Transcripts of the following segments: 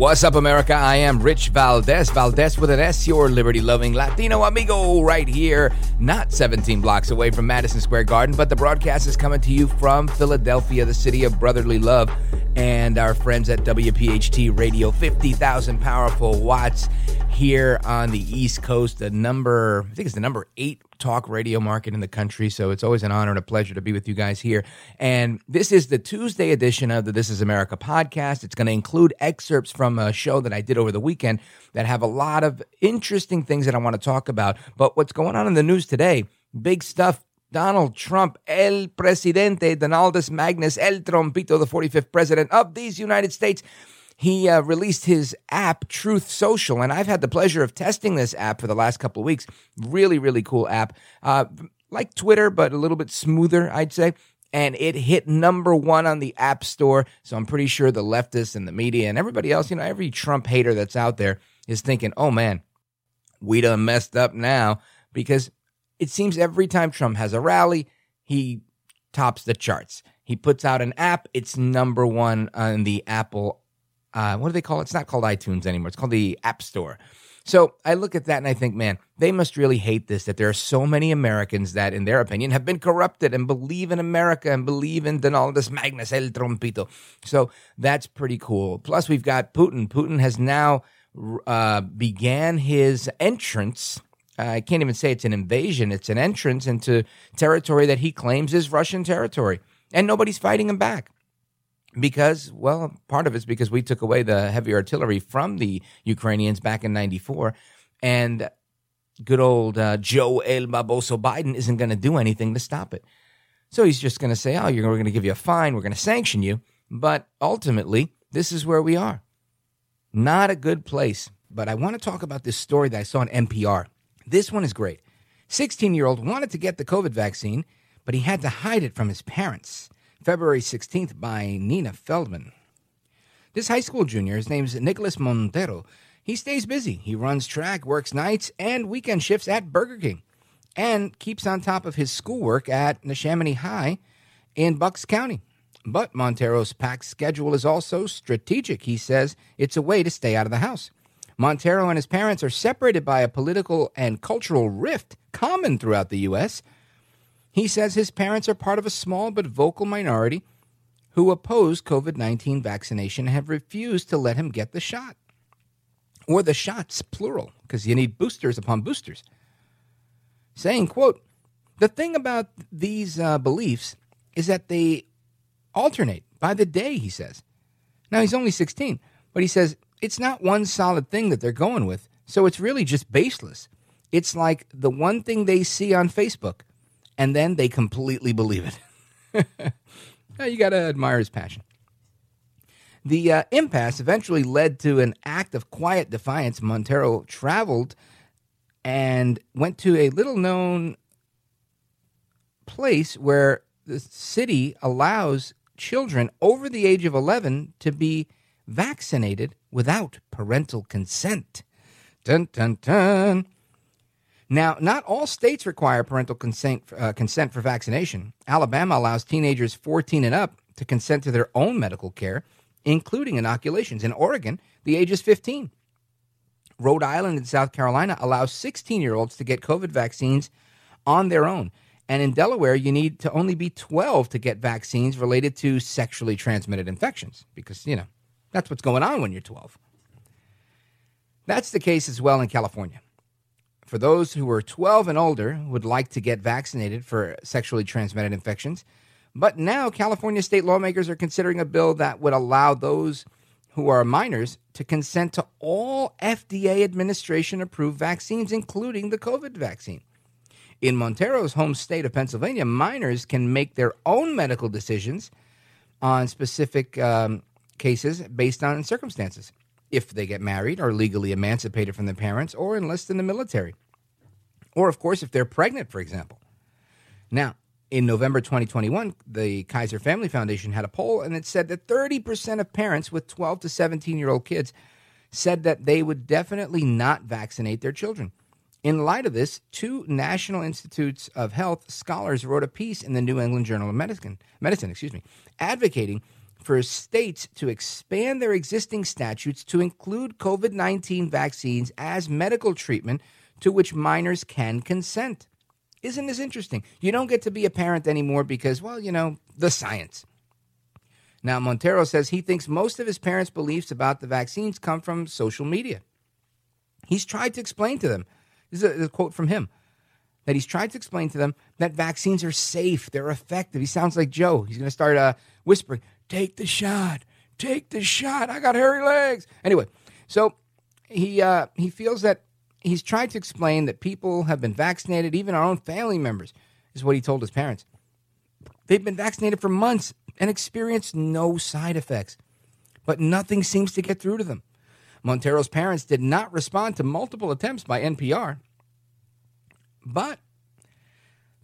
What's up, America? I am Rich Valdez. Valdez with an S, your liberty loving Latino amigo, right here, not 17 blocks away from Madison Square Garden, but the broadcast is coming to you from Philadelphia, the city of brotherly love, and our friends at WPHT Radio, 50,000 powerful watts here on the East Coast, the number, I think it's the number eight talk radio market in the country. So it's always an honor and a pleasure to be with you guys here. And this is the Tuesday edition of the This Is America podcast. It's going to include excerpts from a show that I did over the weekend that have a lot of interesting things that I want to talk about. But what's going on in the news today, big stuff. Donald Trump, El Presidente, Donaldus Magnus, El Trompito, the 45th president of these United States he uh, released his app truth social and i've had the pleasure of testing this app for the last couple of weeks. Really really cool app. Uh, like twitter but a little bit smoother i'd say. And it hit number one on the app store so i'm pretty sure the leftists and the media and everybody else you know every trump hater that's out there is thinking oh man we done messed up now because it seems every time trump has a rally he tops the charts. He puts out an app it's number one on the apple uh, what do they call it? It's not called iTunes anymore. It's called the App Store. So I look at that and I think, man, they must really hate this that there are so many Americans that, in their opinion, have been corrupted and believe in America and believe in Donaldus Magnus El Trompito. So that's pretty cool. Plus, we've got Putin. Putin has now uh, began his entrance. I can't even say it's an invasion, it's an entrance into territory that he claims is Russian territory. And nobody's fighting him back because well part of it's because we took away the heavy artillery from the ukrainians back in 94 and good old uh, joe el baboso biden isn't going to do anything to stop it. So he's just going to say oh you're, we're going to give you a fine we're going to sanction you. But ultimately this is where we are. Not a good place. But i want to talk about this story that i saw on npr this one is great. 16 year old wanted to get the covid vaccine but he had to hide it from his parents February 16th by Nina Feldman. This high school junior, his name's Nicholas Montero. He stays busy. He runs track, works nights and weekend shifts at Burger King, and keeps on top of his schoolwork at Neshaminy High in Bucks County. But Montero's packed schedule is also strategic. He says it's a way to stay out of the house. Montero and his parents are separated by a political and cultural rift common throughout the U.S. He says his parents are part of a small but vocal minority who oppose COVID 19 vaccination and have refused to let him get the shot. Or the shots, plural, because you need boosters upon boosters. Saying, quote, the thing about these uh, beliefs is that they alternate by the day, he says. Now, he's only 16, but he says it's not one solid thing that they're going with, so it's really just baseless. It's like the one thing they see on Facebook and then they completely believe it. you got to admire his passion. The uh, impasse eventually led to an act of quiet defiance. Montero traveled and went to a little known place where the city allows children over the age of 11 to be vaccinated without parental consent. Dun, dun, dun. Now, not all states require parental consent, uh, consent for vaccination. Alabama allows teenagers 14 and up to consent to their own medical care, including inoculations. In Oregon, the age is 15. Rhode Island and South Carolina allow 16 year olds to get COVID vaccines on their own. And in Delaware, you need to only be 12 to get vaccines related to sexually transmitted infections because, you know, that's what's going on when you're 12. That's the case as well in California. For those who are 12 and older would like to get vaccinated for sexually transmitted infections. But now California state lawmakers are considering a bill that would allow those who are minors to consent to all FDA administration approved vaccines, including the COVID vaccine. In Montero's home state of Pennsylvania, minors can make their own medical decisions on specific um, cases based on circumstances. If they get married, are legally emancipated from their parents, or enlist in the military. Or, of course, if they're pregnant, for example. Now, in November 2021, the Kaiser Family Foundation had a poll, and it said that 30% of parents with 12 to 17 year old kids said that they would definitely not vaccinate their children. In light of this, two National Institutes of Health scholars wrote a piece in the New England Journal of Medicine, medicine excuse me, advocating for states to expand their existing statutes to include COVID 19 vaccines as medical treatment to which minors can consent. Isn't this interesting? You don't get to be a parent anymore because, well, you know, the science. Now, Montero says he thinks most of his parents' beliefs about the vaccines come from social media. He's tried to explain to them, this is a, a quote from him, that he's tried to explain to them that vaccines are safe, they're effective. He sounds like Joe. He's going to start uh, whispering, Take the shot, take the shot. I got hairy legs. Anyway, so he, uh, he feels that he's tried to explain that people have been vaccinated, even our own family members, is what he told his parents. They've been vaccinated for months and experienced no side effects, but nothing seems to get through to them. Montero's parents did not respond to multiple attempts by NPR, but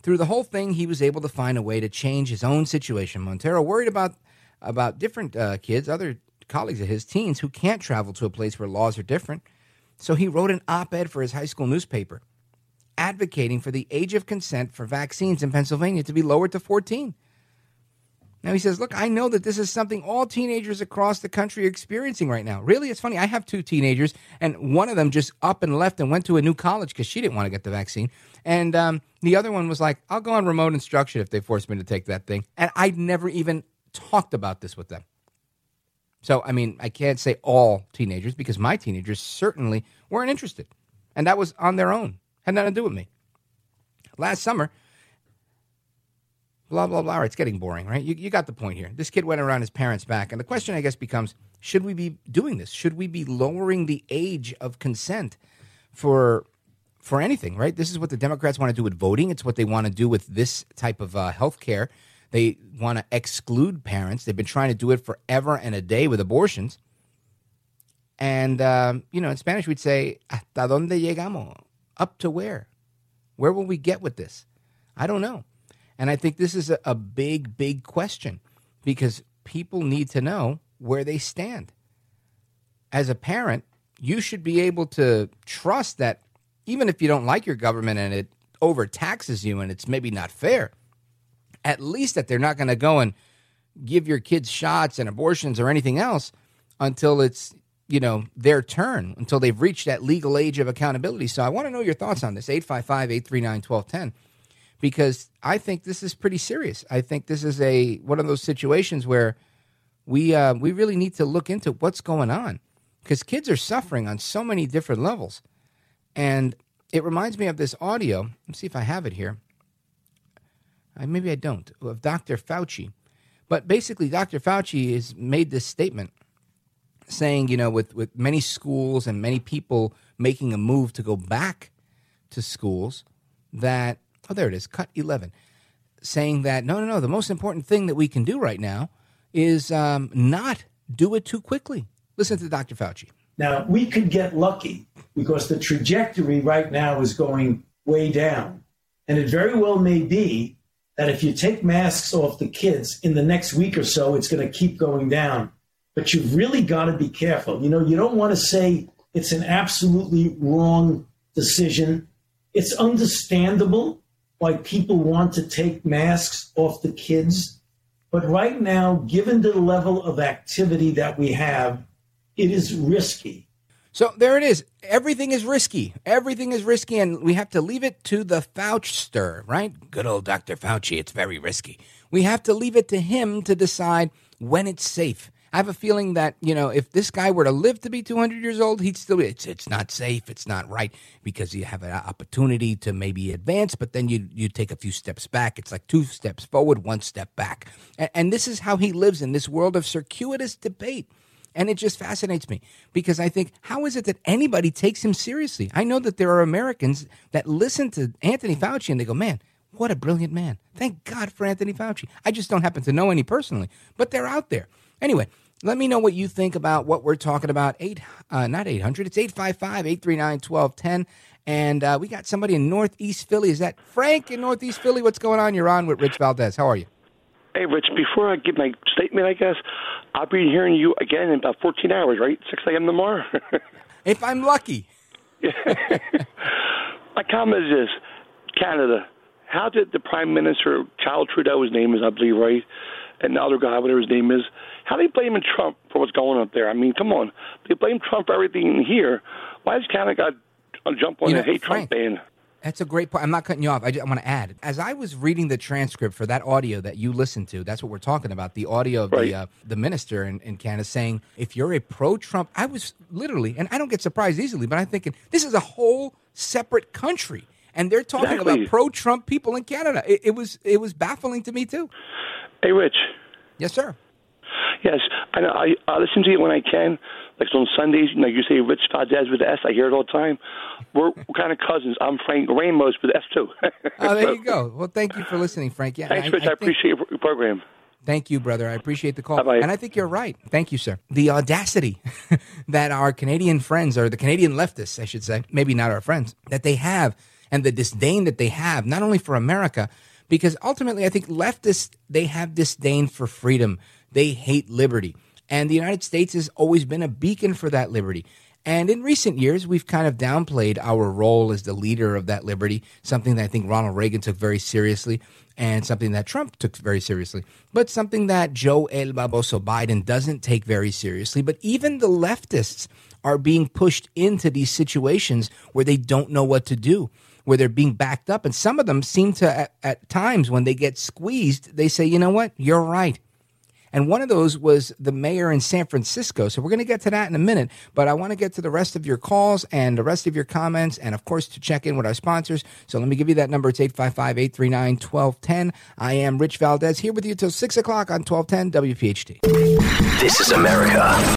through the whole thing, he was able to find a way to change his own situation. Montero worried about about different uh, kids, other colleagues of his, teens who can't travel to a place where laws are different so he wrote an op ed for his high school newspaper advocating for the age of consent for vaccines in Pennsylvania to be lowered to 14. Now he says, Look, I know that this is something all teenagers across the country are experiencing right now. Really, it's funny. I have two teenagers, and one of them just up and left and went to a new college because she didn't want to get the vaccine. And um, the other one was like, I'll go on remote instruction if they force me to take that thing. And I'd never even talked about this with them. So, I mean, I can't say all teenagers because my teenagers certainly weren't interested. And that was on their own, had nothing to do with me. Last summer, blah, blah, blah. It's getting boring, right? You, you got the point here. This kid went around his parents' back. And the question, I guess, becomes should we be doing this? Should we be lowering the age of consent for for anything, right? This is what the Democrats want to do with voting. It's what they want to do with this type of uh, health care they want to exclude parents. They've been trying to do it forever and a day with abortions. And, um, you know, in Spanish, we'd say, ¿Hasta dónde llegamos? Up to where? Where will we get with this? I don't know. And I think this is a, a big, big question because people need to know where they stand. As a parent, you should be able to trust that even if you don't like your government and it overtaxes you and it's maybe not fair, at least that they're not going to go and give your kids shots and abortions or anything else until it's you know their turn until they've reached that legal age of accountability. So i want to know your thoughts on this 855-839-1210 because i think this is pretty serious. I think this is a one of those situations where we uh, we really need to look into what's going on because kids are suffering on so many different levels. And it reminds me of this audio. Let's see if i have it here maybe I don't, of Dr. Fauci. But basically, Dr. Fauci has made this statement saying, you know, with, with many schools and many people making a move to go back to schools, that, oh, there it is, cut 11, saying that, no, no, no, the most important thing that we can do right now is um, not do it too quickly. Listen to Dr. Fauci. Now, we could get lucky because the trajectory right now is going way down. And it very well may be that if you take masks off the kids in the next week or so, it's going to keep going down. But you've really got to be careful. You know, you don't want to say it's an absolutely wrong decision. It's understandable why people want to take masks off the kids. But right now, given the level of activity that we have, it is risky. So there it is. Everything is risky. Everything is risky, and we have to leave it to the Fauchster, right? Good old Dr. Fauci. It's very risky. We have to leave it to him to decide when it's safe. I have a feeling that, you know, if this guy were to live to be 200 years old, he'd still be, it's, it's not safe, it's not right, because you have an opportunity to maybe advance, but then you, you take a few steps back. It's like two steps forward, one step back. And, and this is how he lives in this world of circuitous debate. And it just fascinates me because I think, how is it that anybody takes him seriously? I know that there are Americans that listen to Anthony Fauci and they go, man, what a brilliant man. Thank God for Anthony Fauci. I just don't happen to know any personally, but they're out there. Anyway, let me know what you think about what we're talking about. Eight, uh, not 800, it's 855 839 1210. And uh, we got somebody in Northeast Philly. Is that Frank in Northeast Philly? What's going on? You're on with Rich Valdez. How are you? Hey, Rich, before I give my statement, I guess, I'll be hearing you again in about 14 hours, right? 6 a.m. tomorrow? if I'm lucky. my comment is this Canada, how did the Prime Minister, Charles Trudeau, his name is, I believe, right? And the other guy, whatever his name is, how they blaming Trump for what's going on up there? I mean, come on. They blame Trump for everything here. Why does Canada got jump on You the hate Frank, Trump ban? That's a great point. I'm not cutting you off. I, just, I want to add, as I was reading the transcript for that audio that you listened to, that's what we're talking about. The audio of Right. the uh, the minister in, in Canada saying, if you're a pro-Trump, I was literally, and I don't get surprised easily, but I'm thinking this is a whole separate country, and they're talking Exactly. about pro-Trump people in Canada. It, it was it was baffling to me too. Hey, Rich. Yes, sir. Yes, I, know, I, I listen to you when I can. Like on Sundays, you know, you say Rich Valdez with the S. I hear it all the time. We're, we're kind of cousins. I'm Frank Ramos with S too. Oh, there you go. Well, thank you for listening, Frank. Yeah, Thanks, Rich. I, think- appreciate your program. Thank you, brother. I appreciate the call. Bye-bye. And I think you're right. Thank you, sir. The audacity that our Canadian friends, or the Canadian leftists, I should say, maybe not our friends, that they have, and the disdain that they have, not only for America, because ultimately I think leftists, they have disdain for freedom. They hate liberty. And the United States has always been a beacon for that liberty. And in recent years, we've kind of downplayed our role as the leader of that liberty, something that I think Ronald Reagan took very seriously and something that Trump took very seriously, but something that Joe El Baboso Biden doesn't take very seriously. But even the leftists are being pushed into these situations where they don't know what to do, where they're being backed up. And some of them seem to, at, at times, when they get squeezed, they say, you know what, you're right. And one of those was the mayor in San Francisco. So we're going to get to that in a minute, but I want to get to the rest of your calls and the rest of your comments, and of course, to check in with our sponsors. So let me give you that number. It's 855 839 1210. I am Rich Valdez here with you till 6 o'clock on 1210 WPHT. This is America.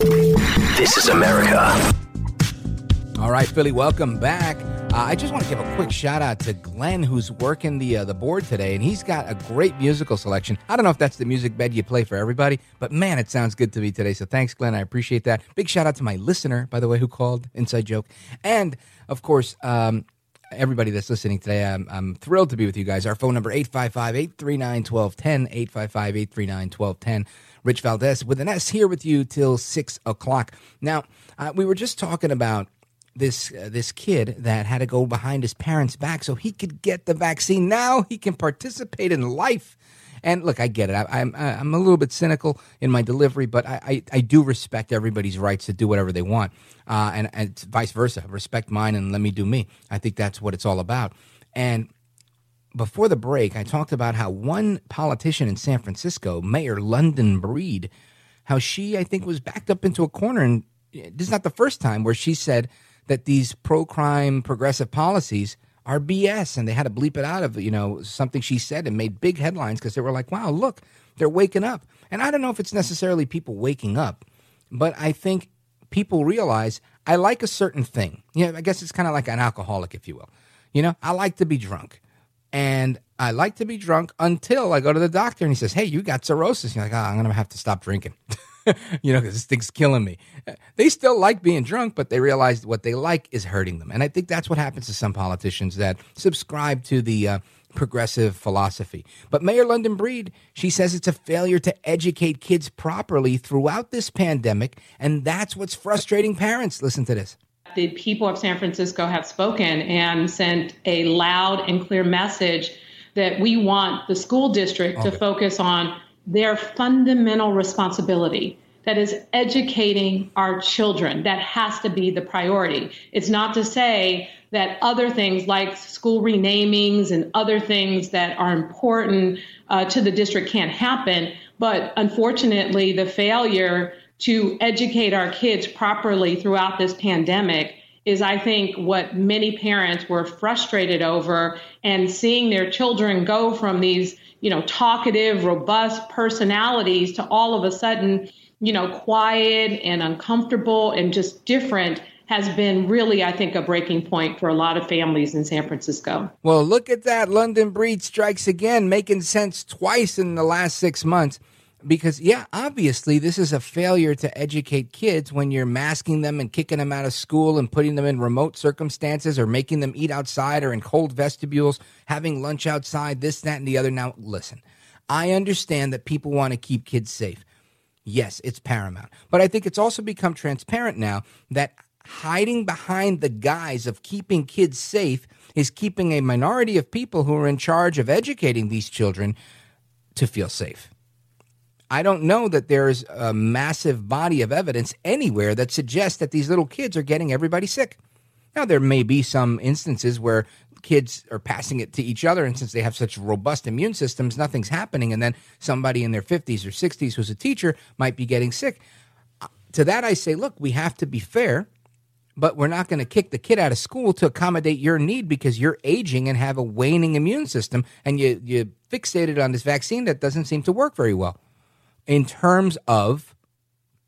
This is America. All right, Philly, welcome back. Uh, I just want to give a quick shout out to Glenn, who's working the uh, the board today, and he's got a great musical selection. I don't know if that's the music bed you play for everybody, but man, it sounds good to me today. So thanks, Glenn. I appreciate that. Big shout out to my listener, by the way, who called. Inside joke, and of course. Um, Everybody that's listening today, I'm, I'm thrilled to be with you guys. Our phone number, 855-839-1210, 855-839-1210. Rich Valdez with an S here with you till 6 o'clock. Now, uh, we were just talking about this uh, this kid that had to go behind his parents' back so he could get the vaccine. Now he can participate in life. And look, I get it. I, am I'm, I'm a little bit cynical in my delivery, but I, I, I do respect everybody's rights to do whatever they want, uh, and, and vice versa. Respect mine and let me do me. I think that's what it's all about. And before the break, I talked about how one politician in San Francisco, Mayor London Breed, how she, I think, was backed up into a corner. And this is not the first time where she said that these pro crime progressive policies are BS. And they had to bleep it out of, you know, something she said and made big headlines because they were like, wow, look, they're waking up. And I don't know if it's necessarily people waking up, but I think people realize I like a certain thing. Yeah, I guess it's kind of like an alcoholic, if you will. You know, I like to be drunk. And I like to be drunk until I go to the doctor and he says, Hey, you got cirrhosis. You're like, oh, I'm going to have to stop drinking, you know, because this thing's killing me. They still like being drunk, but they realize what they like is hurting them. And I think that's what happens to some politicians that subscribe to the uh, progressive philosophy. But Mayor London Breed, she says it's a failure to educate kids properly throughout this pandemic. And that's what's frustrating parents. Listen to this the people of San Francisco have spoken and sent a loud and clear message that we want the school district okay. to focus on their fundamental responsibility that is educating our children. That has to be the priority. It's not to say that other things like school renamings and other things that are important uh, to the district can't happen. But unfortunately, the failure to educate our kids properly throughout this pandemic is I think what many parents were frustrated over and seeing their children go from these, you know, talkative, robust personalities to all of a sudden, you know, quiet and uncomfortable and just different has been really, I think, a breaking point for a lot of families in San Francisco. Well, look at that. London Breed strikes again, making sense twice in the last six months because yeah obviously this is a failure to educate kids when you're masking them and kicking them out of school and putting them in remote circumstances or making them eat outside or in cold vestibules having lunch outside this that and the other. Now listen i understand that people want to keep kids safe. Yes it's paramount. But i think it's also become transparent now that hiding behind the guise of keeping kids safe is keeping a minority of people who are in charge of educating these children to feel safe I don't know that there's a massive body of evidence anywhere that suggests that these little kids are getting everybody sick. Now, there may be some instances where kids are passing it to each other, and since they have such robust immune systems, nothing's happening. And then somebody in their 50s or 60s who's a teacher might be getting sick. Uh, to that, I say, look, we have to be fair, but we're not going to kick the kid out of school to accommodate your need because you're aging and have a waning immune system, and you, you fixated on this vaccine that doesn't seem to work very well in terms of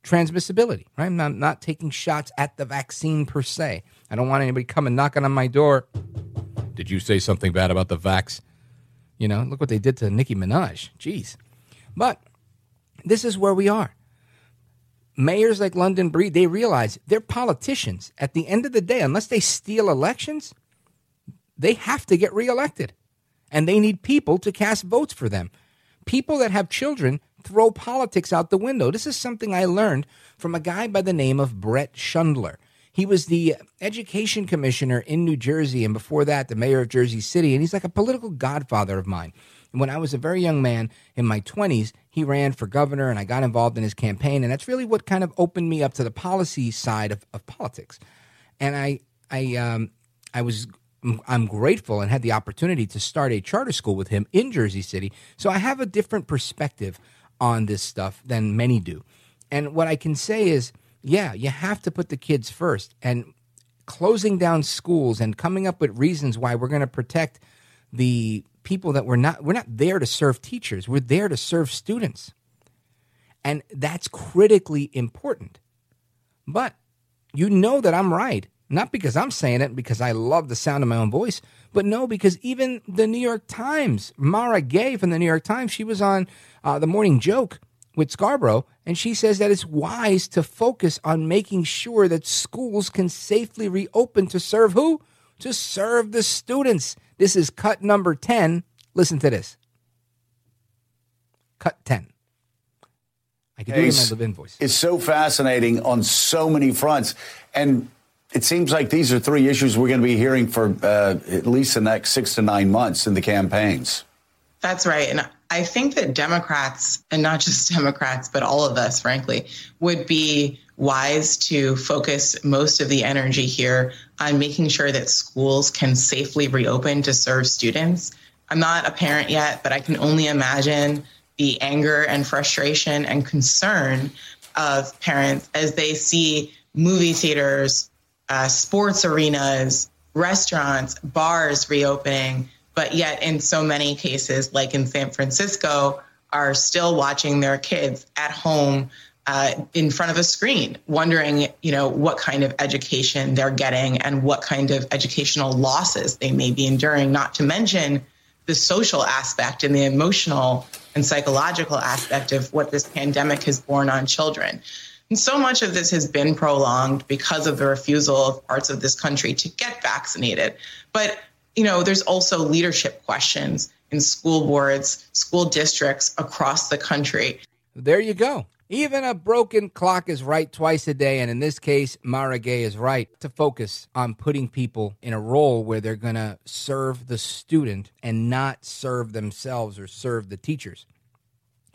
transmissibility, right? I'm not, not taking shots at the vaccine per se. I don't want anybody coming knocking on my door. Did you say something bad about the vax? You know, look what they did to Nicki Minaj. Jeez. But this is where we are. Mayors like London Breed, they realize they're politicians. At the end of the day, unless they steal elections, they have to get reelected. And they need people to cast votes for them. People that have children throw politics out the window. This is something I learned from a guy by the name of Bret Schundler. He was the education commissioner in New Jersey, and before that, the mayor of Jersey City. And he's like a political godfather of mine. And when I was a very young man in my 20s, he ran for governor, and I got involved in his campaign. And that's really what kind of opened me up to the policy side of, of politics. And I, I, um, I was I'm grateful and had the opportunity to start a charter school with him in Jersey City. So I have a different perspective on this stuff than many do. And what I can say is, yeah, you have to put the kids first. And closing down schools and coming up with reasons why we're going to protect the people that we're not we're not there to serve teachers. We're there to serve students. And that's critically important. But you know that I'm right. Not because I'm saying it because I love the sound of my own voice, but no, because even the New York Times, Mara Gay from the New York Times, she was on uh, the morning joke with Scarborough, and she says that it's wise to focus on making sure that schools can safely reopen to serve who? To serve the students. This is cut number 10. Listen to this. Cut 10. I can do it in my Levin voice. It's so fascinating on so many fronts. And it seems like these are three issues we're going to be hearing for uh, at least the next six to nine months in the campaigns. That's right. And I think that Democrats, and not just Democrats, but all of us, frankly, would be wise to focus most of the energy here on making sure that schools can safely reopen to serve students. I'm not a parent yet, but I can only imagine the anger and frustration and concern of parents as they see movie theaters, uh, sports arenas, restaurants, bars reopening, but yet in so many cases, like in San Francisco, are still watching their kids at home uh, in front of a screen, wondering, you know, what kind of education they're getting and what kind of educational losses they may be enduring. Not to mention the social aspect and the emotional and psychological aspect of what this pandemic has borne on children. So much of this has been prolonged because of the refusal of parts of this country to get vaccinated. But, you know, there's also leadership questions in school boards, school districts across the country. There you go. Even a broken clock is right twice a day. And in this case, Mara Gay is right to focus on putting people in a role where they're going to serve the student and not serve themselves or serve the teachers.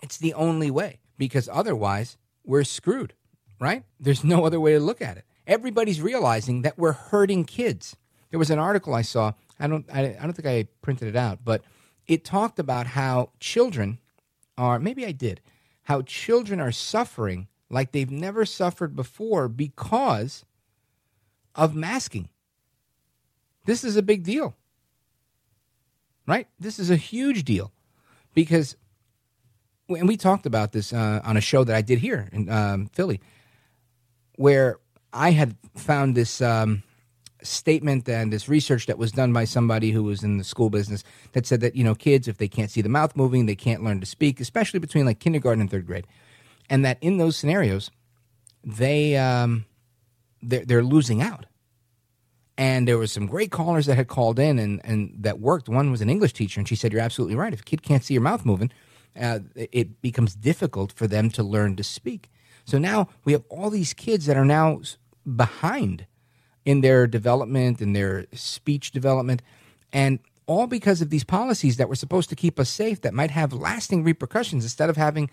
It's the only way because otherwise we're screwed, right? There's no other way to look at it. Everybody's realizing that we're hurting kids. There was an article I saw. I don't. I, I don't think I printed it out, but it talked about how children are. Maybe I did how children are suffering like they've never suffered before because of masking. This is a big deal, right? This is a huge deal because, and we talked about this uh, on a show that I did here in um, Philly, where I had found this. Um, statement and this research that was done by somebody who was in the school business that said that you know kids if they can't see the mouth moving they can't learn to speak especially between like kindergarten and third grade. And that in those scenarios they um they're, they're losing out. And there was some great callers that had called in and and that worked. One was an english teacher and she said you're absolutely right. If a kid can't see your mouth moving uh, it becomes difficult for them to learn to speak so now we have all these kids that are now behind in their development, in their speech development, and all because of these policies that were supposed to keep us safe that might have lasting repercussions instead of having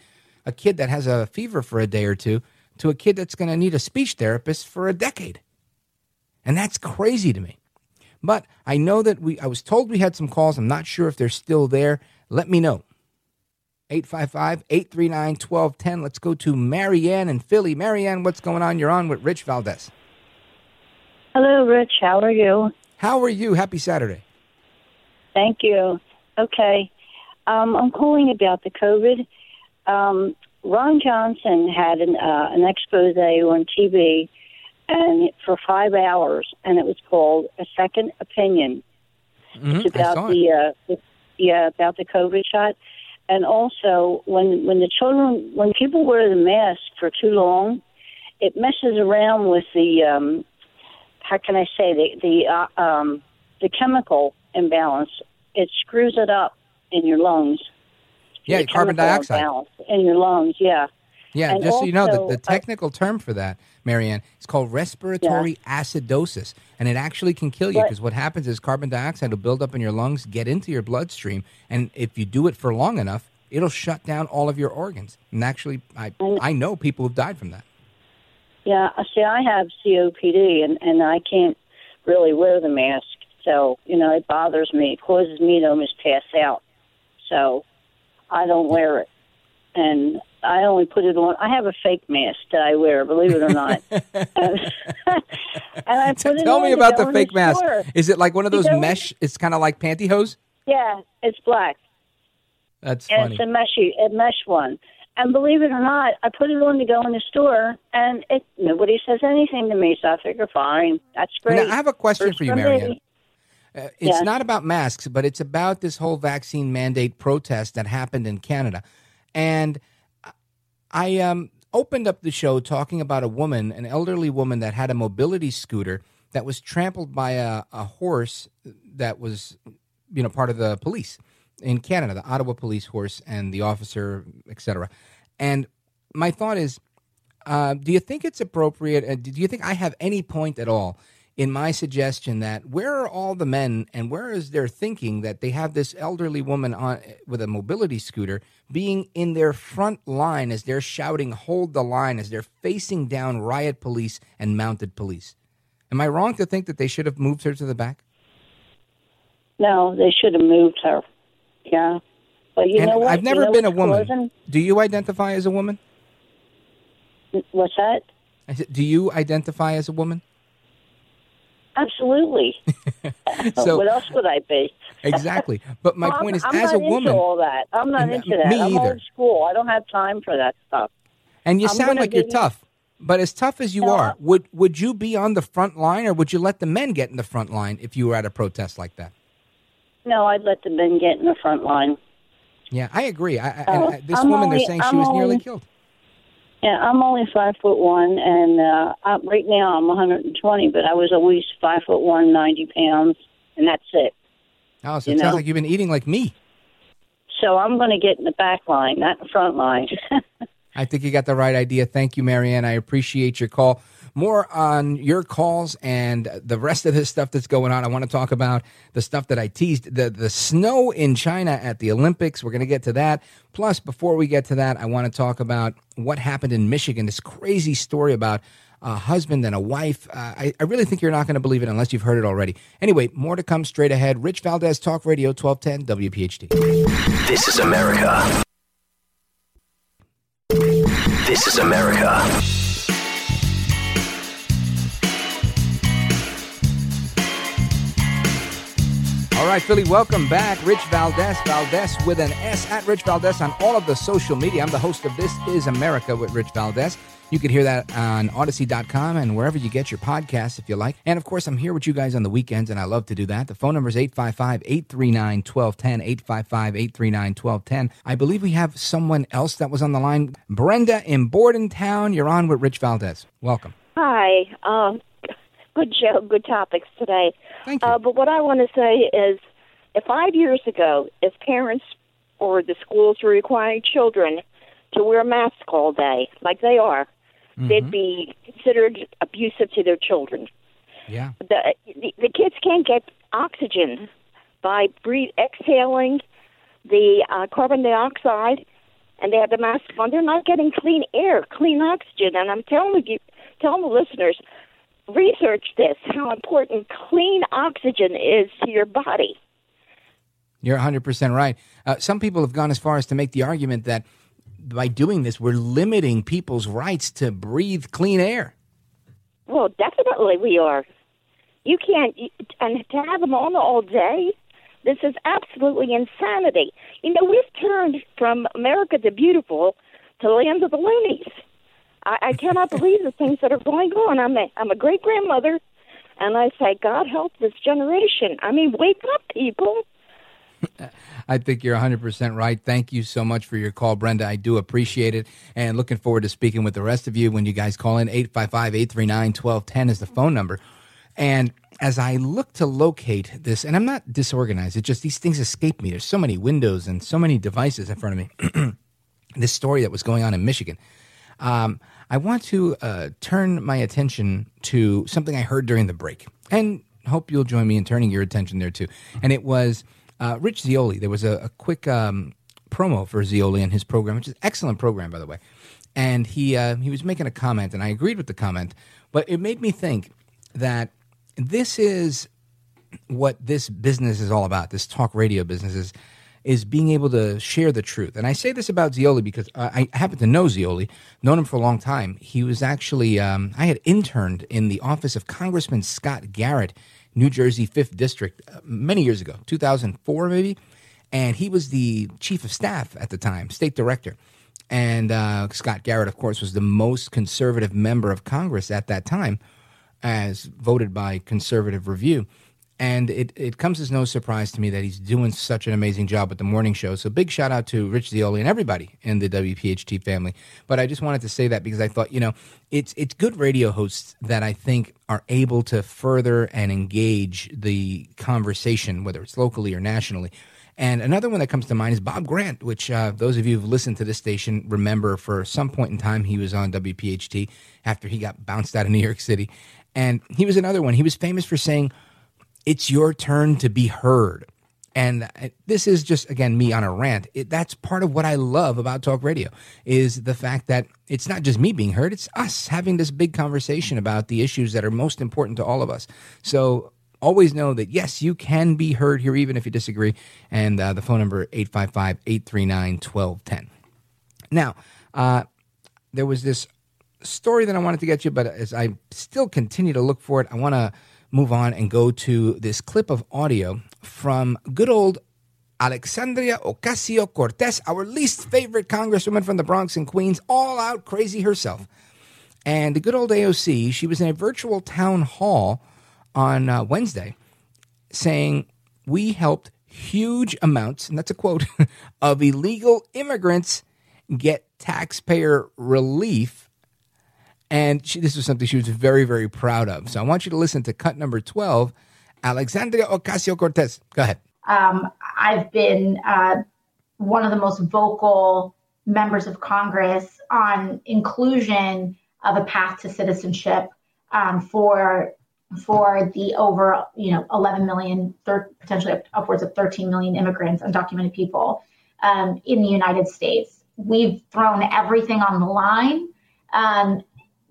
a kid that has a fever for a day or two to a kid that's going to need a speech therapist for a decade. And that's crazy to me. But I know that we I was told we had some calls. I'm not sure if they're still there. Let me know. 855-839-1210. Let's go to Marianne in Philly. Marianne, what's going on? You're on with Rich Valdez. Hello, Rich. How are you? How are you? Happy Saturday. Thank you. Okay. Um, I'm calling about the COVID. Um, Ron Johnson had an, uh, an expose on TV and for five hours, and it was called A Second Opinion. Mm-hmm. It's about the, uh, the yeah about the COVID shot, and also when when the children when people wear the mask for too long, it messes around with the um, how can I say the the uh, um, the chemical imbalance. It screws it up in your lungs. Yeah, carbon dioxide. imbalance in your lungs. Yeah. Yeah, And just so you know, the, the uh, technical term for that, Marianne, is called respiratory acidosis. And it actually can kill you because what happens is carbon dioxide will build up in your lungs, get into your bloodstream, and if you do it for long enough, it'll shut down all of your organs. And actually, I, I know people who've died from that. Yeah, uh, see. I have COPD, and and I can't really wear the mask, so you know it bothers me. It causes me to almost pass out, so I don't wear it, and I only put it on. I have a fake mask that I wear, believe it or not. and I put it Tell me about the fake mask. Is it like one of those Because- mesh? It's kind of like pantyhose? Yeah, it's black. That's and funny. it's a meshy, a mesh one. And believe it or not, I put it on to go in the store, and it nobody says anything to me. So I figure, fine, that's great. Now, I have a question Works for you. Marianne. Uh, it's not about masks, but it's about this whole vaccine mandate protest that happened in Canada. And I um, opened up the show talking about a woman, an elderly woman that had a mobility scooter that was trampled by a, a horse that was, you know, part of the police in Canada, the Ottawa police horse and the officer, etc. And my thought is, uh, do you think it's appropriate? And do you think I have any point at all in my suggestion that where are all the men and where is their thinking that they have this elderly woman on with a mobility scooter being in their front line as they're shouting hold the line as they're facing down riot police and mounted police am i wrong to think that they should have moved her to the back No, they should have moved her. Yeah. But you and know what? i've never You know been a woman causing- do you identify as a woman What's that? I said, do you identify as a woman Absolutely. So- what else would I be? exactly but my point is I'm as not a woman into all that. I'm not into that. me I'm either. old school. I don't have time for that stuff. And you I'm sound like you're tough. But as tough as you No, are, would would you be on the front line or would you let the men get in the front line if you were at a protest like that? No, I'd let the men get in the front line. Yeah, I agree. I, uh, this I'm woman, only- they're saying she I'm was nearly killed. Yeah, I'm only five foot one, and uh, I, right now I'm 120, but I was always five foot one, 90 pounds, and that's it. Oh, so You it sounds like you've been eating like me. So I'm going to get in the back line, not the front line. I think you got the right idea. Thank you, Marianne. I appreciate your call. More on your calls and the rest of this stuff that's going on. I want to talk about the stuff that I teased the, the snow in China at the Olympics. We're going to get to that. Plus, before we get to that, I want to talk about what happened in Michigan this crazy story about a husband and a wife. Uh, I, I really think you're not going to believe it unless you've heard it already. Anyway, more to come straight ahead. Rich Valdez, Talk Radio 1210 WPHT. This is America. This is America. All right, Philly, welcome back. Rich Valdez, Valdez with an S at Rich Valdez on all of the social media. I'm the host of This Is America with Rich Valdez. You can hear that on Audacy.com and wherever you get your podcasts if you like. And of course, I'm here with you guys on the weekends, and I love to do that. The phone number is 855 839 1210. 855 839 1210. I believe we have someone else that was on the line. Brenda in Bordentown. You're on with Rich Valdez. Welcome. Hi. Um, good show, good topics today. Thank you. Uh, but what I want to say is, if five years ago, if parents or the schools were requiring children to wear masks all day, like they are, they'd be considered abusive to their children. Yeah. The, the the kids can't get oxygen by breathe exhaling the uh, carbon dioxide, and they have the mask on. They're not getting clean air, clean oxygen. And I'm telling you, telling the listeners, research this: how important clean oxygen is to your body. You're 100% right. Uh, some people have gone as far as to make the argument that by doing this, we're limiting people's rights to breathe clean air. Well, definitely we are. You can't, and to have them on all day, this is absolutely insanity. You know, we've turned from America the Beautiful to land of the loonies. I, I cannot believe the things that are going on. I'm a, I'm a great grandmother, and I say, God help this generation. I mean, wake up, people. I think you're 100% right. Thank you so much for your call, Brenda. I do appreciate it. And looking forward to speaking with the rest of you when you guys call in. 855 839 1210 is the phone number. And as I look to locate this, and I'm not disorganized, it's just these things escape me. There's so many windows and so many devices in front of me. this story that was going on in Michigan. Um, I want to uh, turn my attention to something I heard during the break, and hope you'll join me in turning your attention there too. And it was uh, Rich Zeoli. There was a, a quick um, promo for Zeoli and his program, which is an excellent program, by the way. And he uh, he was making a comment, and I agreed with the comment, but it made me think that this is what this business is all about. This talk radio business is is being able to share the truth. And I say this about Zeoli because I happen to know Zeoli, known him for a long time. He was actually, um, I had interned in the office of Congressman Scott Garrett, New Jersey 5th District, uh, many years ago, 2004 maybe. And he was the chief of staff at the time, state director. And uh, Scott Garrett, of course, was the most conservative member of Congress at that time, as voted by Conservative Review. And it, it comes as no surprise to me that he's doing such an amazing job with the morning show. So big shout out to Rich Zeoli and everybody in the WPHT family. But I just wanted to say that because I thought, you know, it's it's good radio hosts that I think are able to further and engage the conversation, whether it's locally or nationally. And another one that comes to mind is Bob Grant, which uh, those of you who've listened to this station remember for some point in time he was on WPHT after he got bounced out of New York City. And he was another one. He was famous for saying, It's your turn to be heard. And uh, this is just again me on a rant. It, that's part of what I love about talk radio is the fact that it's not just me being heard; it's us having this big conversation about the issues that are most important to all of us. So always know that yes, you can be heard here, even if you disagree. And uh, the phone number 855-839-1210. Now, uh, there was this story that I wanted to get you, but as I still continue to look for it, I want to move on and go to this clip of audio from good old Alexandria Ocasio Cortez, our least favorite congresswoman from the Bronx and Queens, all out crazy herself. And the good old AOC, she was in a virtual town hall on uh, Wednesday saying, We helped huge amounts, and that's a quote, of illegal immigrants get taxpayer relief and she, this was something she was very, very proud of. So I want you to listen to cut number 12, Alexandria Ocasio Cortez. Go ahead. Um, I've been uh, one of the most vocal members of Congress on inclusion of a path to citizenship um, for for the over you know 11 million, thir- potentially upwards of 13 million immigrants, undocumented people um, in the United States. We've thrown everything on the line. Um,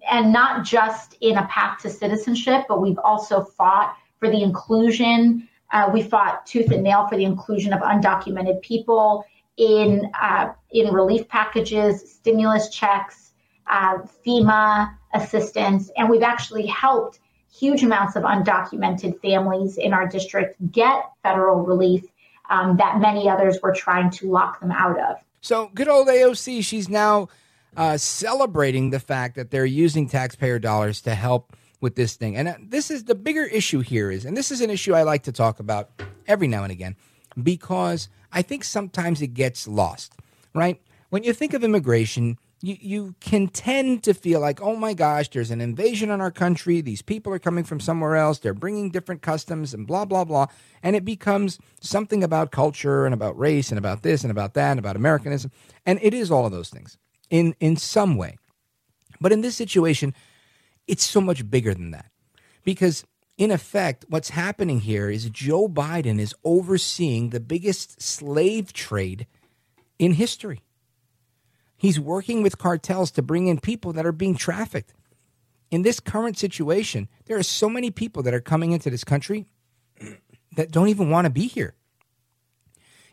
and not just in a path to citizenship, but we've also fought for the inclusion. Uh, we fought tooth and nail for the inclusion of undocumented people in uh, in relief packages, stimulus checks, uh, FEMA assistance, and we've actually helped huge amounts of undocumented families in our district get federal relief um, that many others were trying to lock them out of. So, good old AOC, she's now uh, celebrating the fact that they're using taxpayer dollars to help with this thing. And uh, this is the bigger issue here is, and this is an issue I like to talk about every now and again because I think sometimes it gets lost, right? When you think of immigration, you, you can tend to feel like, oh my gosh, there's an invasion on our country. These people are coming from somewhere else. They're bringing different customs and blah, blah, blah. And it becomes something about culture and about race and about this and about that and about Americanism. And it is all of those things in in some way. But in this situation, it's so much bigger than that. Because in effect, what's happening here is Joe Biden is overseeing the biggest slave trade in history. He's working with cartels to bring in people that are being trafficked. In this current situation, there are so many people that are coming into this country that don't even want to be here.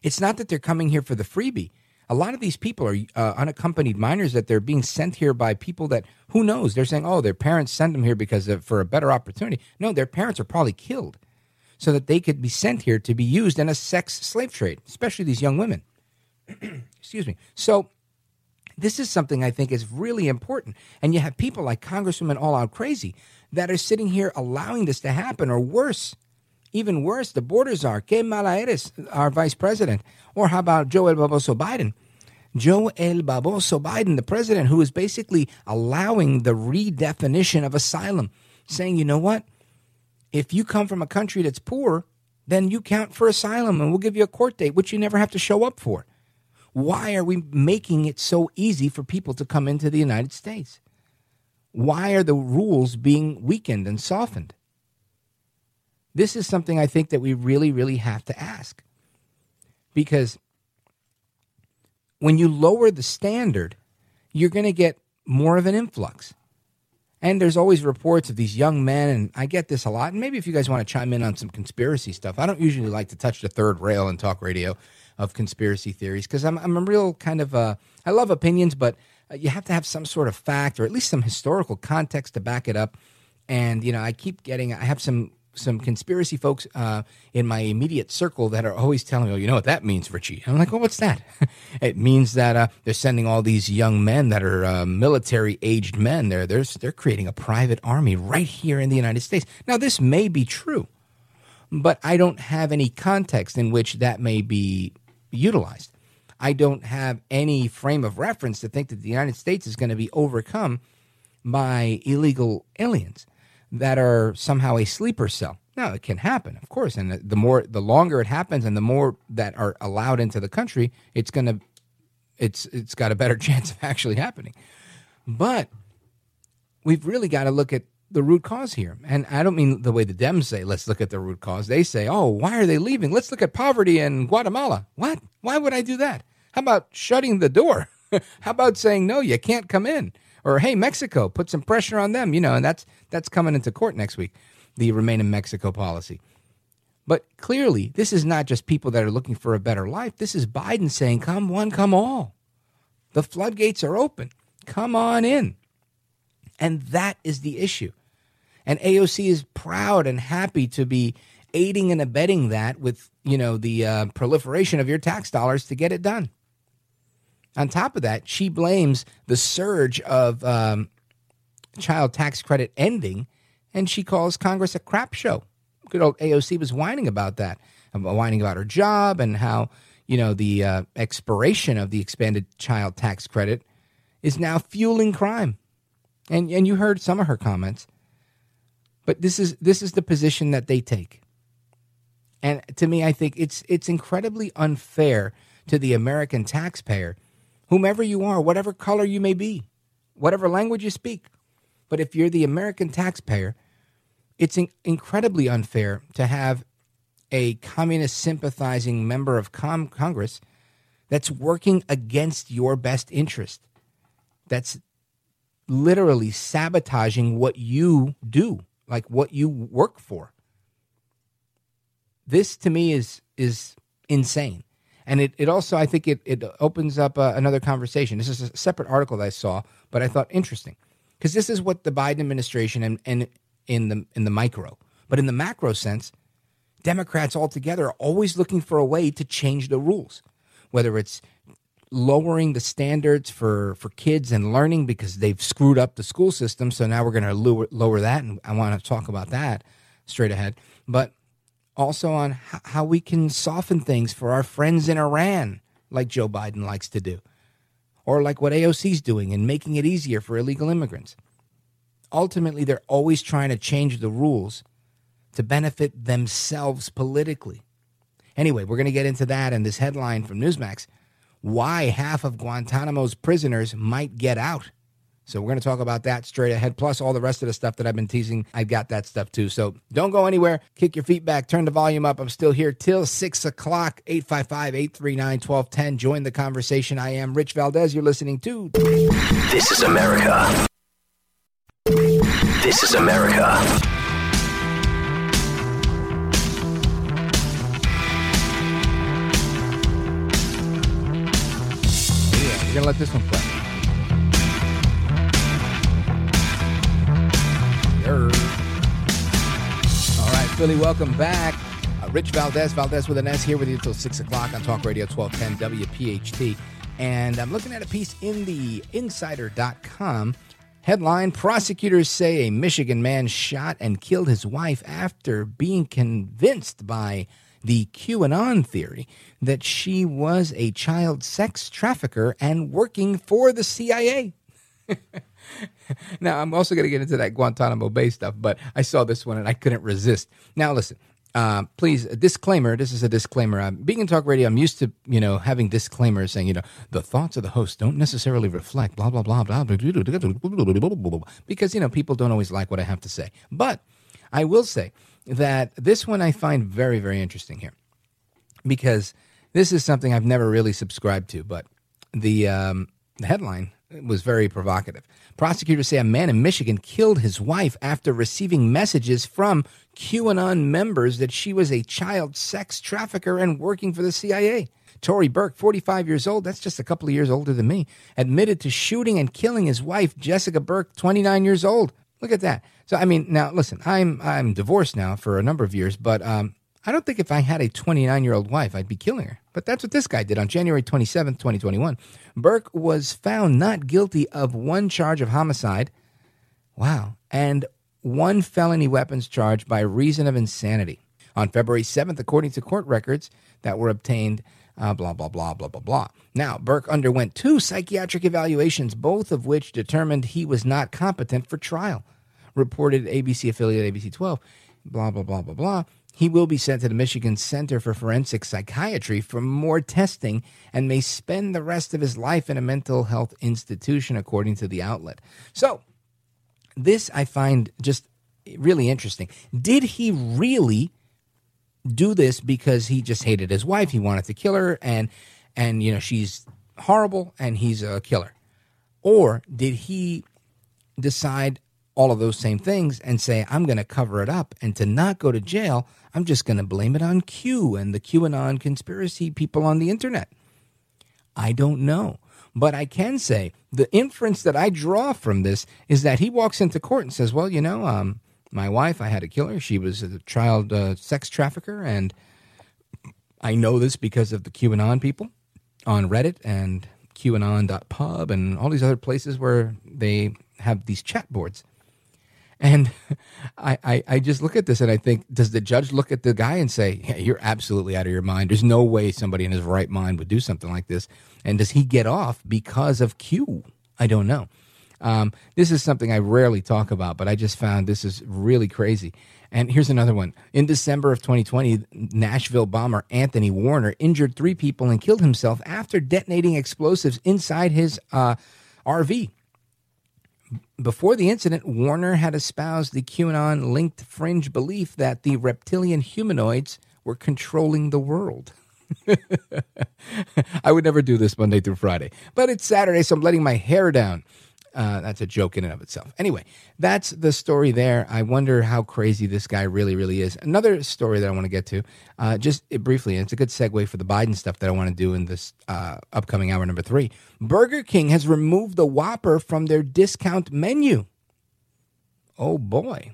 It's not that they're coming here for the freebie a lot of these people are uh, unaccompanied minors that they're being sent here by people that who knows? They're saying oh their parents sent them here because of, for a better opportunity. No their parents are probably killed so that they could be sent here to be used in a sex slave trade especially these young women. Excuse me. So this is something i think is really important. And you have people like congresswomen all out crazy that are sitting here allowing this to happen or worse even worse, the borders are. Que mala eres, our vice president. Or how about Joe El Baboso Biden? Joe El Baboso Biden, the president, who is basically allowing the redefinition of asylum, saying, you know what? If you come from a country that's poor, then you count for asylum and we'll give you a court date, which you never have to show up for. Why are we making it so easy for people to come into the United States? Why are the rules being weakened and softened? This is something I think that we really, really have to ask. Because when you lower the standard, you're going to get more of an influx. And there's always reports of these young men, and I get this a lot. And maybe if you guys want to chime in on some conspiracy stuff, I don't usually like to touch the third rail in talk radio of conspiracy theories because I'm, I'm a real kind of, uh, I love opinions, but uh, you have to have some sort of fact or at least some historical context to back it up. And, you know, I keep getting, I have some some conspiracy folks uh, in my immediate circle that are always telling me, oh, you know what that means, Richie? I'm like, well, what's that? it means that uh, they're sending all these young men that are uh, military aged men. They're, they're, they're creating a private army right here in the United States. Now, this may be true, but I don't have any context in which that may be utilized. I don't have any frame of reference to think that the United States is going to be overcome by illegal aliens that are somehow a sleeper cell. Now, it can happen, of course, and the more, the longer it happens, and the more that are allowed into the country, it's to, it's it's got a better chance of actually happening. But we've really got to look at the root cause here. And I don't mean the way the Dems say, let's look at the root cause. They say, oh, why are they leaving? Let's look at poverty in Guatemala. What? Why would I do that? How about shutting the door? How about saying, no, you can't come in? Or, hey, Mexico, put some pressure on them, you know, and that's, that's coming into court next week, the Remain in Mexico policy. But clearly, this is not just people that are looking for a better life. This is Biden saying, come one, come all. The floodgates are open. Come on in. And that is the issue. And AOC is proud and happy to be aiding and abetting that with, you know, the uh, proliferation of your tax dollars to get it done. On top of that, she blames the surge of um, child tax credit ending, and she calls Congress a crap show. Good old AOC was whining about that, whining about her job and how, you know, the uh, expiration of the expanded child tax credit is now fueling crime. And and you heard some of her comments. But this is this is the position that they take. And to me I think it's it's incredibly unfair to the American taxpayer, whomever you are, whatever color you may be, whatever language you speak. But if you're the American taxpayer, it's in- incredibly unfair to have a communist sympathizing member of com- Congress that's working against your best interest. That's literally sabotaging what you do, like what you work for. This to me is is insane. And it, it also, I think it, it opens up uh, another conversation. This is a separate article that I saw, but I thought interesting because this is what the Biden administration and, and in the in the micro, but in the macro sense, Democrats altogether are always looking for a way to change the rules, whether it's lowering the standards for, for kids and learning because they've screwed up the school system. So now we're going to lower, lower that. And I want to talk about that straight ahead. But also on h- how we can soften things for our friends in Iran, like Joe Biden likes to do, or like what AOC's doing and making it easier for illegal immigrants. Ultimately, they're always trying to change the rules to benefit themselves politically. Anyway, we're going to get into that and this headline from Newsmax why half of Guantanamo's prisoners might get out. So we're going to talk about that straight ahead, plus all the rest of the stuff that I've been teasing. I've got that stuff too. So don't go anywhere. Kick your feet back. Turn the volume up. I'm still here till 6 o'clock, 855 839 1210. Join the conversation. I am Rich Valdez. You're listening to This is America. This is America. We're going to let this one play. Philly, welcome back. Uh, Rich Valdez, Valdez with an S here with you until 6 o'clock on Talk Radio 1210 WPHT. And I'm looking at a piece in the insider.com. Headline Prosecutors say a Michigan man shot and killed his wife after being convinced by the QAnon theory that she was a child sex trafficker and working for the CIA. now, I'm also going to get into that Guantanamo Bay stuff, but I saw this one and I couldn't resist. Now, listen. Uh, please, a disclaimer. This is a disclaimer. Uh, being in talk radio, I'm used to you know having disclaimers saying you know the thoughts of the host don't necessarily reflect blah blah blah blah blah because you know people don't always like what I have to say. But I will say that this one I find very very interesting here because this is something I've never really subscribed to. But the um, the headline was very provocative. Prosecutors say a man in Michigan killed his wife after receiving messages from QAnon members that she was a child sex trafficker and working for the CIA. Tory Burke, 45 years old, that's just a couple of years older than me, admitted to shooting and killing his wife, Jessica Burke, 29 years old. Look at that. So, I mean, now listen, I'm I'm divorced now for a number of years, but um, I don't think if I had a 29 year old wife, I'd be killing her. But that's what this guy did on January 27th, 2021. Burke was found not guilty of one charge of homicide. Wow. And one felony weapons charge by reason of insanity. On February 7th, according to court records that were obtained, uh, blah, blah, blah, blah, blah, blah. Now, Burke underwent two psychiatric evaluations, both of which determined he was not competent for trial, reported ABC affiliate ABC 12, blah, blah, blah, blah, blah. He will be sent to the Michigan Center for Forensic Psychiatry for more testing and may spend the rest of his life in a mental health institution, according to the outlet. So, this I find just really interesting. Did he really do this because he just hated his wife? He wanted to kill her, and and you know she's horrible, and he's a killer, or did he decide all of those same things and say I'm going to cover it up, and to not go to jail, I'm just going to blame it on Q and the QAnon conspiracy people on the internet? I don't know. But I can say the inference that I draw from this is that he walks into court and says, "Well, you know, um, my wife, I had to kill her. She was a child uh, sex trafficker, and I know this because of the QAnon people on Reddit and QAnon.pub and all these other places where they have these chat boards." And I, I, I, just look at this and I think, does the judge look at the guy and say, yeah, you're absolutely out of your mind? There's no way somebody in his right mind would do something like this. And does he get off because of Q? I don't know. Um, this is something I rarely talk about, but I just found this is really crazy. And here's another one. In December of 2020, Nashville bomber Anthony Warner injured three people and killed himself after detonating explosives inside his uh, RV. Before the incident, Warner had espoused the QAnon linked fringe belief that the reptilian humanoids were controlling the world. I would never do this Monday through Friday, but it's Saturday, so I'm letting my hair down. Uh, that's a joke in and of itself. Anyway, that's the story there. I wonder how crazy this guy really, really is. Another story that I want to get to, uh, just briefly, and it's a good segue for the Biden stuff that I want to do in this uh, upcoming hour number three. Burger King has removed the Whopper from their discount menu. Oh boy.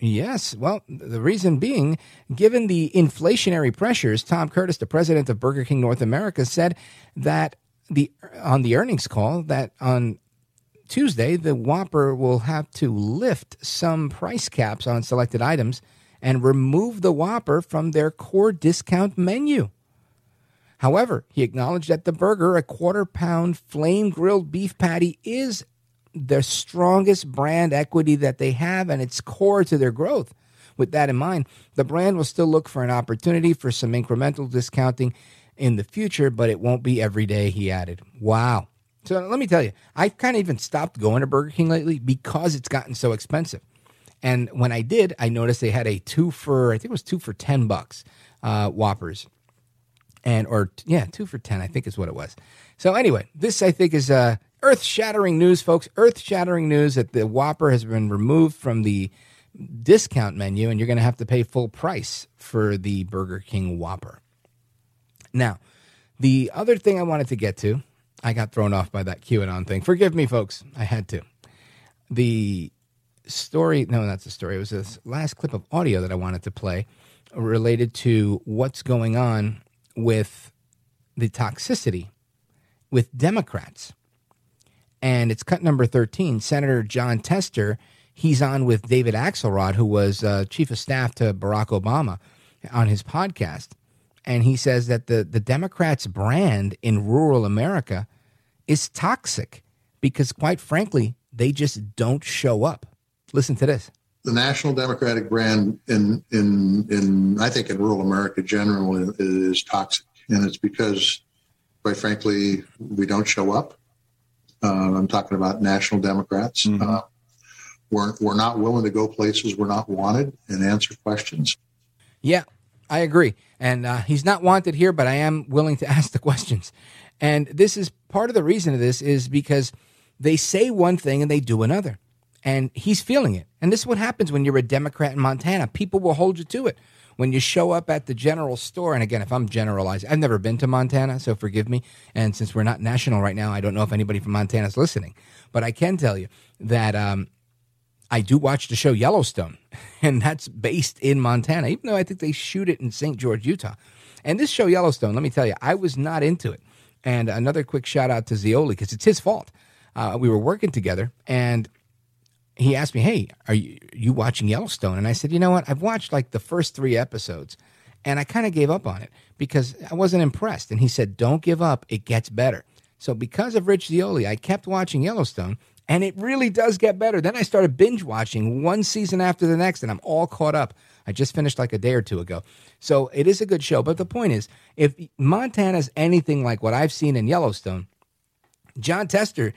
Yes. Well, the reason being, given the inflationary pressures, Tom Curtis, the president of Burger King North America, said that the on the earnings call that on Tuesday, the Whopper will have to lift some price caps on selected items and remove the Whopper from their core discount menu. However, he acknowledged that the burger, a quarter pound flame grilled beef patty, is the strongest brand equity that they have and it's core to their growth. With that in mind, the brand will still look for an opportunity for some incremental discounting in the future, but it won't be every day, he added. Wow. So let me tell you, I've kind of even stopped going to Burger King lately because it's gotten so expensive. And when I did, I noticed they had a two for I think it was two for ten bucks uh, Whoppers, and or yeah, two for ten I think is what it was. So anyway, this I think is uh, earth shattering news, folks. Earth shattering news that the Whopper has been removed from the discount menu, and you're going to have to pay full price for the Burger King Whopper. Now, the other thing I wanted to get to I got thrown off by that QAnon thing. Forgive me, folks. I had to. The story, no, that's the story. It was this last clip of audio that I wanted to play related to what's going on with the toxicity with Democrats. And it's cut number 13. Senator Jon Tester, he's on with David Axelrod, who was uh, chief of staff to Barack Obama, on his podcast and he says that the, the Democrats' brand in rural America is toxic because, quite frankly, they just don't show up. Listen to this. The national Democratic brand in in in I think in rural America generally is toxic, and it's because, quite frankly, we don't show up. Uh, I'm talking about national Democrats. Mm-hmm. Uh, we're we're not willing to go places we're not wanted and answer questions. Yeah, I agree. And uh, he's not wanted here, but I am willing to ask the questions. And this is part of the reason of this is because they say one thing and they do another. And he's feeling it. And this is what happens when you're a Democrat in Montana. People will hold you to it. When you show up at the general store, and again, if I'm generalizing, I've never been to Montana, so forgive me. And since we're not national right now, I don't know if anybody from Montana is listening. But I can tell you that um, I do watch the show Yellowstone, and that's based in Montana, even though I think they shoot it in St. George, Utah. And this show Yellowstone, let me tell you, I was not into it. And another quick shout out to Zeoli because it's his fault. Uh, we were working together, and he asked me, "Hey, are you, are you watching Yellowstone?" And I said, "You know what? I've watched like the first three episodes, and I kind of gave up on it because I wasn't impressed." And he said, "Don't give up; it gets better." So because of Rich Zeoli, I kept watching Yellowstone, and it really does get better. Then I started binge watching one season after the next, and I'm all caught up. I just finished like a day or two ago. So it is a good show. But the point is, if Montana's anything like what I've seen in Yellowstone, Jon Tester,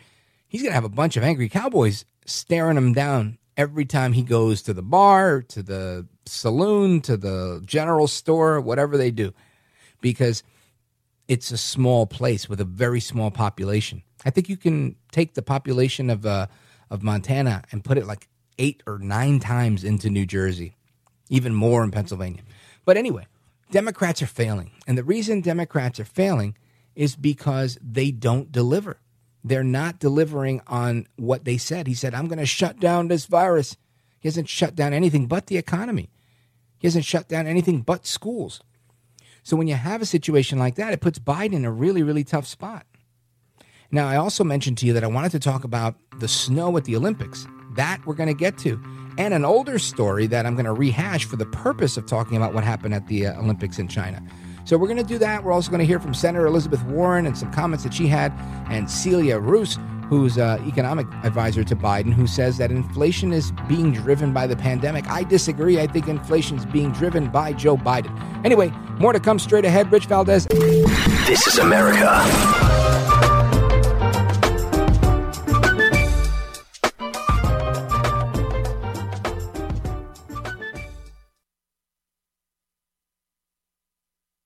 he's going to have a bunch of angry cowboys staring him down every time he goes to the bar, to the saloon, to the general store, whatever they do, because it's a small place with a very small population. I think you can take the population of uh, of Montana and put it like eight or nine times into New Jersey, even more in Pennsylvania. But anyway, Democrats are failing, and the reason Democrats are failing is because they don't deliver. They're not delivering on what they said. He said, I'm going to shut down this virus. He hasn't shut down anything but the economy, he hasn't shut down anything but schools. So when you have a situation like that, it puts Biden in a really, really tough spot. Now, I also mentioned to you that I wanted to talk about the snow at the Olympics. That we're going to get to. And an older story that I'm going to rehash for the purpose of talking about what happened at the uh, Olympics in China. So we're going to do that. We're also going to hear from Senator Elizabeth Warren and some comments that she had, and Cecilia Rouse, who's uh, economic advisor to Biden, who says that inflation is being driven by the pandemic. I disagree. I think inflation is being driven by Joe Biden. Anyway, more to come straight ahead. Rich Valdez. This is America.